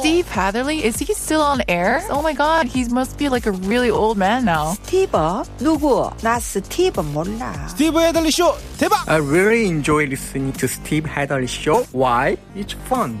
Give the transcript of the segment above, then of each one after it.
Steve Hatherly, is he still on air? Oh my god, he must be like a really old man now. Steve, 누구? 나 스티브 몰라. 대박. I really enjoy listening to Steve Hadley show. Why? It's fun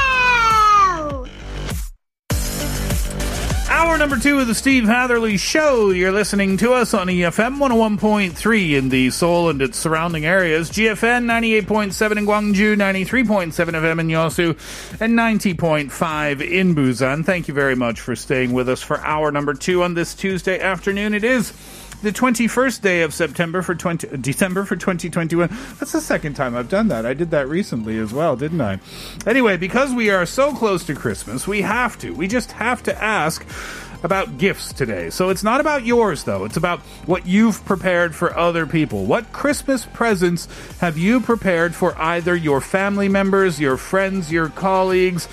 Hour number two of the Steve Hatherly Show. You're listening to us on EFM 101.3 in the Seoul and its surrounding areas, GFN 98.7 in Gwangju, 93.7 FM in Yosu, and 90.5 in Busan. Thank you very much for staying with us for hour number two on this Tuesday afternoon. It is the 21st day of September for 20, December for 2021. That's the second time I've done that. I did that recently as well, didn't I? Anyway, because we are so close to Christmas, we have to. We just have to ask about gifts today. So it's not about yours though. It's about what you've prepared for other people. What Christmas presents have you prepared for either your family members, your friends, your colleagues,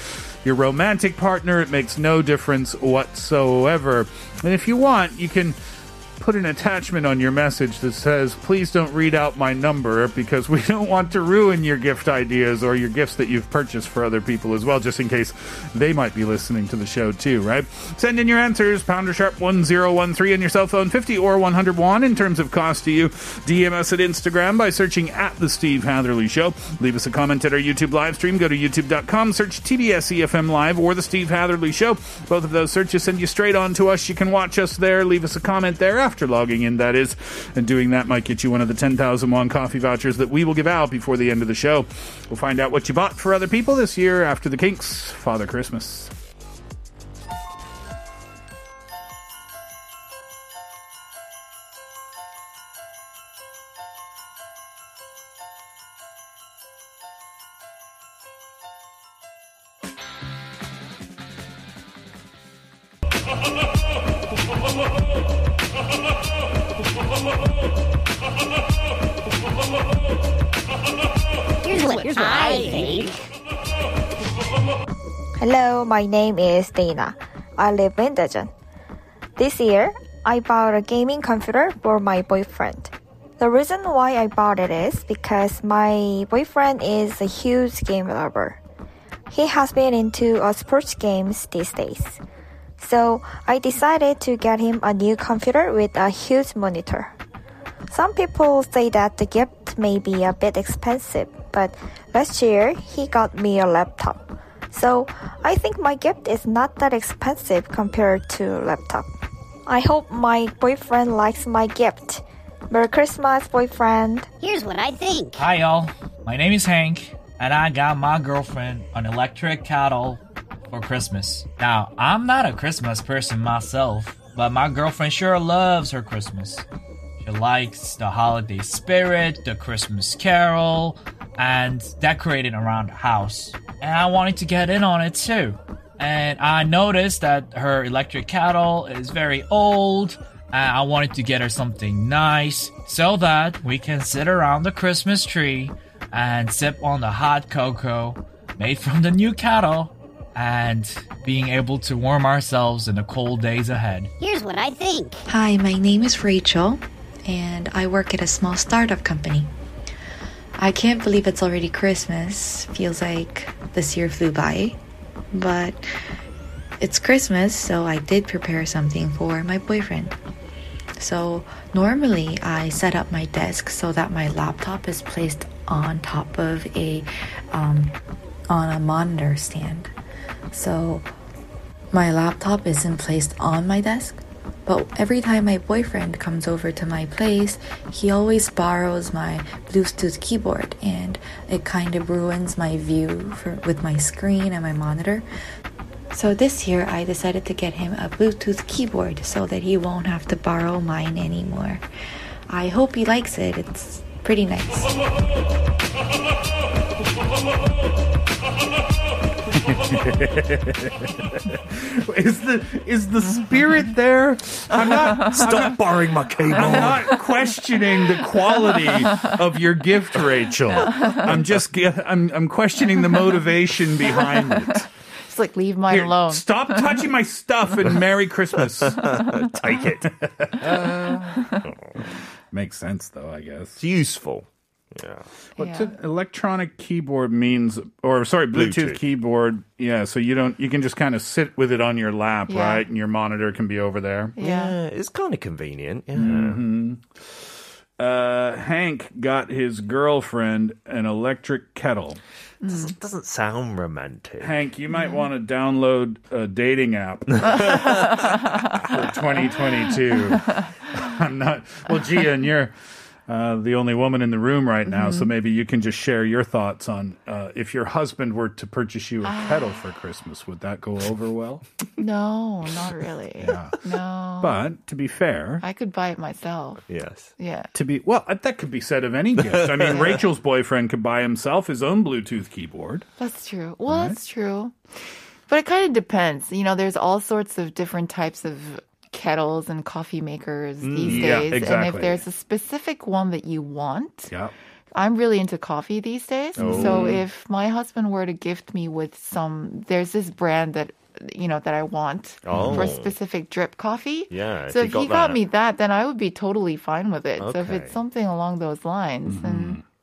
your romantic partner? It makes no difference whatsoever. And if you want, you can put an attachment on your message that says, please don't read out my number because we don't want to ruin your gift ideas or your gifts that you've purchased for other people as well, just in case they might be listening to the show too, right? Send in your answers, pounder sharp 1013 on your cell phone, 50 or 101 in terms of cost to you. DM us at Instagram by searching at The Steve Hatherly Show. Leave us a comment at our YouTube live stream. Go to youtube.com, search TBS EFM Live or The Steve Hatherly Show. Both of those searches send you straight on to us. You can watch us there, leave us a comment there after logging in, that is. And doing that might get you one of the 10,000 won coffee vouchers that we will give out before the end of the show. We'll find out what you bought for other people this year after the Kinks, Father Christmas. Here's what, here's what I think. Hello, my name is Dana. I live in Daejeon. This year, I bought a gaming computer for my boyfriend. The reason why I bought it is because my boyfriend is a huge game lover. He has been into sports games these days. So I decided to get him a new computer with a huge monitor. Some people say that the gift may be a bit expensive, but last year he got me a laptop. So I think my gift is not that expensive compared to laptop. I hope my boyfriend likes my gift. Merry Christmas, boyfriend. Here's what I think. Hi, y'all. My name is Hank, and I got my girlfriend an electric kettle for Christmas. Now, I'm not a Christmas person myself, but my girlfriend sure loves her Christmas. She likes the holiday spirit, the Christmas carol, and decorating around the house. And I wanted to get in on it too. And I noticed that her electric kettle is very old, and I wanted to get her something nice so that we can sit around the Christmas tree and sip on the hot cocoa made from the new kettle and being able to warm ourselves in the cold days ahead. Here's what I think. Hi, my name is Rachel, and I work at a small startup company. I can't believe it's already Christmas. Feels like this year flew by. But it's Christmas, so I did prepare something for my boyfriend. So normally I set up my desk so that my laptop is placed on top of a um, on a monitor stand. So my laptop isn't placed on my desk. But every time my boyfriend comes over to my place, he always borrows my Bluetooth keyboard and it kind of ruins my view for, with my screen and my monitor. So this year I decided to get him a Bluetooth keyboard so that he won't have to borrow mine anymore. I hope he likes it. It's pretty nice. is the is the spirit there? I'm not Stop borrowing my cable. I'm not questioning the quality of your gift, Rachel. I'm just I'm I'm questioning the motivation behind it. Just like leave mine Here, alone. Stop touching my stuff and Merry Christmas. Take it. Makes sense though, I guess. It's useful. Yeah. What's an electronic keyboard means, or sorry, Bluetooth, Bluetooth. keyboard. Yeah, so you don't, you can just kind of sit with it on your lap, Yeah. right? And your monitor can be over there. Yeah. it's kind of convenient. Yeah. hmm Uh, Hank got his girlfriend an electric kettle. Doesn't, doesn't sound romantic. Hank, you might want to download a dating app for 2022. I'm not. Well, Gia, and you're uh, the only woman in the room right now, so maybe you can just share your thoughts on uh, if your husband were to purchase you a kettle for Christmas, would that go over well? No, not really. yeah. No. But to be fair, I could buy it myself. Yes. Yeah. to be well, uh, that could be said of any gift. I mean, Rachel's boyfriend could buy himself his own Bluetooth keyboard. That's true. Well, that's true. But it kind of depends. You know, there's all sorts of different types of kettles and coffee makers these Mm, yeah, days. And if there's a specific one that you want, Yeah. I'm really into coffee these days. Oh. So if my husband were to gift me with some, there's this brand that you know that I want Oh. for specific drip coffee. Yeah, So if he got got me that, then I would be totally fine with it. So if it's something along those lines, Mm-hmm. then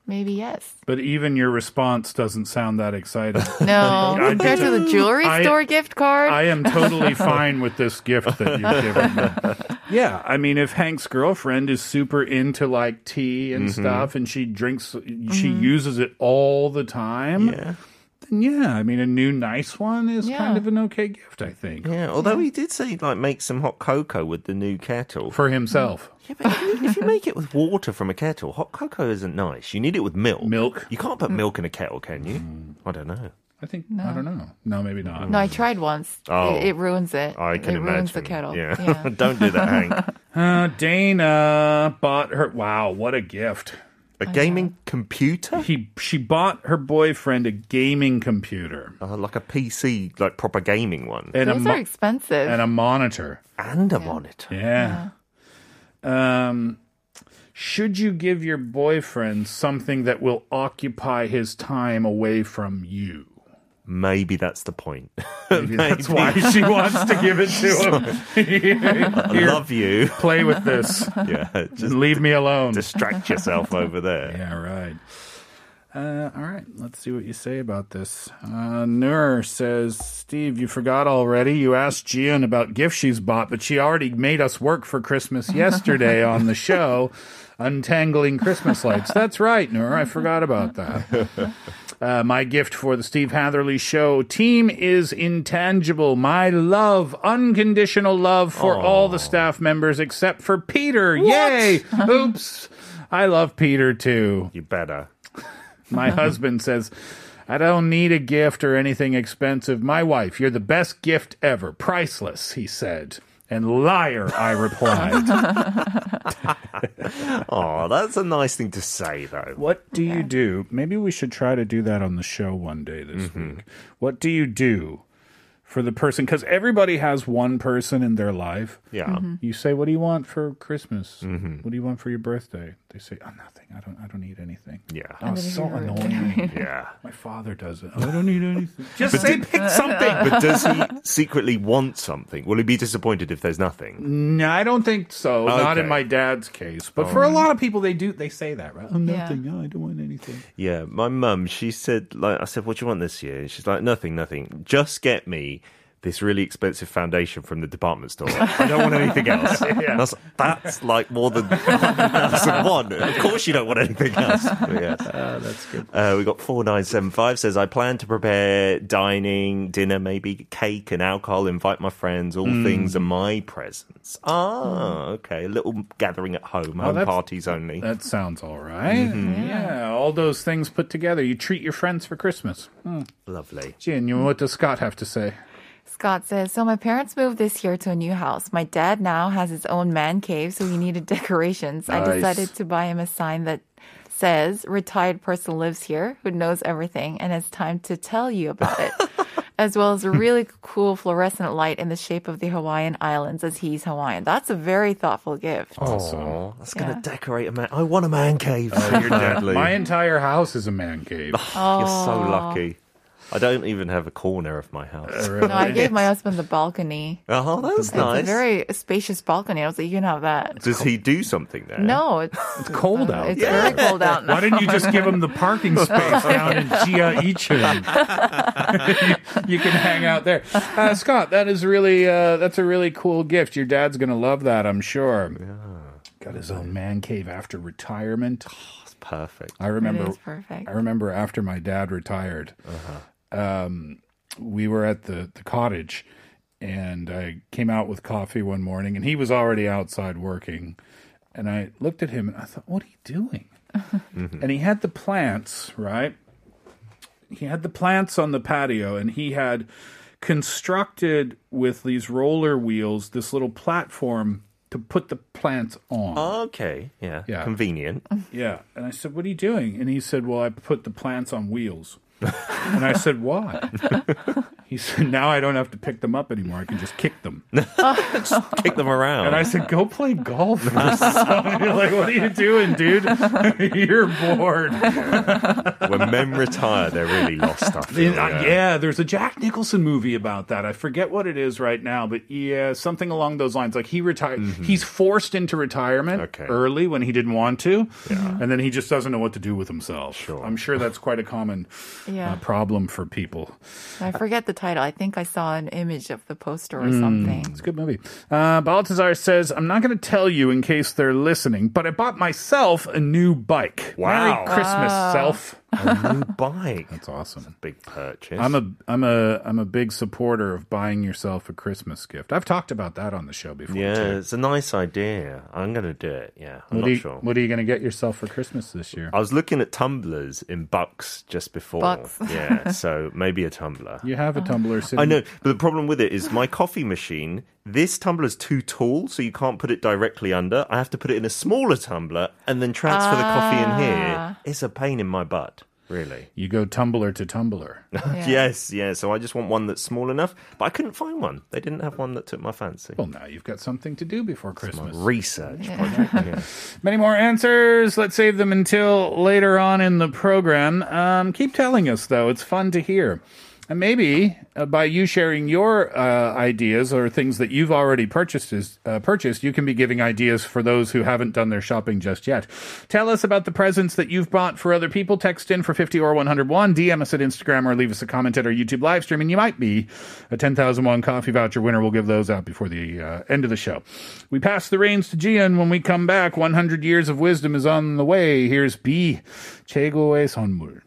maybe yes. But even your response doesn't sound that excited. No, compared to the jewelry I- store gift card. I am totally fine with this gift that you've given me. Yeah, I mean, if Hank's girlfriend is super into like tea and Mm-hmm. stuff, and she drinks, she uses it all the time. Yeah. Then yeah, I mean, a new nice one is Yeah. kind of an okay gift, I think, Yeah, although he did say like make some hot cocoa with the new kettle. for himself. Mm. Yeah, but if you, if you make it with water from a kettle, hot cocoa isn't nice. You need it with milk. Milk. You can't put mm. milk in a kettle, can you? Mm. I don't know. I think no. I don't know. No, maybe not. no, I tried once. Oh. It, it ruins it. I can it ruins the kettle. Yeah, Yeah. don't do that, Hank. Uh, Dana bought her. Wow, what a gift! A gaming computer, He she bought her boyfriend a gaming computer uh, like a PC, like proper gaming one, and a Those mo- are expensive. and a monitor. and a monitor. Yeah. Um, should you give your boyfriend something that will occupy his time away from you? Maybe that's the point. Maybe that's why she wants to give it to him. I love you. play with this. Yeah, just Leave me alone. distract yourself over there. Yeah, right. Uh, all right, let's see what you say about this. Uh, Nur says, Steve, you forgot already. You asked Gian about gifts she's bought, but she already made us work for Christmas yesterday on the show, untangling Christmas lights. That's right, Nur. I forgot about that. Uh, my gift for the Steve Hatherly Show team is intangible. My love, unconditional love for all the staff members except for Peter. Yay! Oops. I love Peter too. You better. My husband says, I don't need a gift or anything expensive. My wife, you're the best gift ever. Priceless, he said. And liar, I replied. Oh, that's a nice thing to say, though. what do you do? Maybe we should try to do that on the show one day this Mm-hmm. week. What do you do for the person? Because everybody has one person in their life. Yeah. You say, "What do you want for Christmas? Mm-hmm. What do you want for your birthday?" They say, "Oh, nothing. I don't. I don't need anything." Yeah. Oh, it's so annoying. Yeah. My father does it. Oh, I don't need anything. Just say pick something. But does he secretly want something? Will he be disappointed if there's nothing? No, I don't think so. Not in my dad's case, but for a oh. lot of people, they do. They say that, right? Oh, Yeah. nothing. I don't want anything. Yeah, my mum, she said, like, I said, what do you want this year? And she's like, nothing, nothing. Just get me this really expensive foundation from the department store. I don't want anything else. And I was like, that's like more than one. Of course you don't want anything else. But yes. that's good. Uh, we got 4975 says, I plan to prepare dining, dinner, maybe cake and alcohol, invite my friends, all Mm. things are my presents. Ah, okay. A little gathering at home, home that's- parties only. That sounds all right. Yeah, all those things put together. You treat your friends for Christmas. Hmm. Lovely. Jin, you- what does Scott have to say? Scott says, so my parents moved this year to a new house. My dad now has his own man cave, so he needed decorations. I decided to buy him a sign that says, retired person lives here who knows everything and has time to tell you about it. as well as a really cool fluorescent light in the shape of the Hawaiian Islands as he's Hawaiian. That's a very thoughtful gift. Oh, that's going to decorate a man. I want a man cave. Oh, you're dead. badly. My entire house is a man cave. You're so lucky. I don't even have a corner of my house. No, I gave my husband the balcony. Oh, that's It's nice. a very spacious balcony. I was like, you can have that. Does he do something there? No, it's It's cold out. it's very cold out now. Why didn't you just give him the parking space down in Chia Ichun? you, you can hang out there. Uh, Scott, that is really uh, that's a really cool gift. Your dad's gonna love that, I'm sure. Got his own man cave after retirement. Perfect. I remember. is perfect. I remember after my dad retired, um, we were at the the cottage, and I came out with coffee one morning, and he was already outside working, and I looked at him and I thought, "What are you doing?" And he had the plants right. He had the plants on the patio, and he had constructed with these roller wheels this little platform to put the plants on. Oh, okay. Yeah. Yeah. Convenient. Yeah. And I said, What are you doing? And he said, Well, I put the plants on wheels. And I said, Why? he said, Now I don't have to pick them up anymore. I can just kick them. Kick them around. And I said, Go play golf. or something." You're like, What are you doing, dude? You're bored. when men retire, they're really lost. I feel, Uh, yeah. there's a Jack Nicholson movie about that. I forget what it is right now, but yeah, something along those lines. Like he retired, he's forced into retirement Okay. early when he didn't want to, and then he just doesn't know what to do with himself. I'm sure that's quite a common Yeah. uh, problem for people. I forget the title. I think I saw an image of the poster or Mm, something. It's a good movie. Uh, Baltazar says, I'm not going to tell you in case they're listening, but I bought myself a new bike. Merry Wow. Christmas, Wow. self. A new bike. That's awesome. Big purchase. I'm a I'm a I'm a big supporter of buying yourself a Christmas gift. I've talked about that on the show before. yeah, too. it's a nice idea. I'm going to do it. Yeah, I'm What not are, you, sure. what are you going to get yourself for Christmas this year? I was looking at tumblers in bucks just before. Bucks. Yeah, so maybe a tumbler. You have a tumbler sitting. I know, but the problem with it is my coffee machine. This tumbler is too tall, so you can't put it directly under. I have to put it in a smaller tumbler and then transfer the coffee in here. Ah. It's a pain in my butt, really. You go tumbler to tumbler. yes, yeah. So I just want one that's small enough, but I couldn't find one. They didn't have one that took my fancy. Well, now you've got something to do before My Christmas. research project. yeah. Many more answers. Let's save them until later on in the program. Um, keep telling us, though. It's fun to hear. And maybe uh, by you sharing your uh, ideas or things that you've already purchased, is, uh, purchased, you can be giving ideas for those who haven't done their shopping just yet. Tell us about the presents that you've bought for other people. Text in for 50 or 101. DM us at Instagram or leave us a comment at our YouTube live stream. And you might be a 10,001 coffee voucher winner. We'll give those out before the uh, end of the show. We pass the reins to Gian when we come back. 100 years of wisdom is on the way. Here's B. 최고의 선물.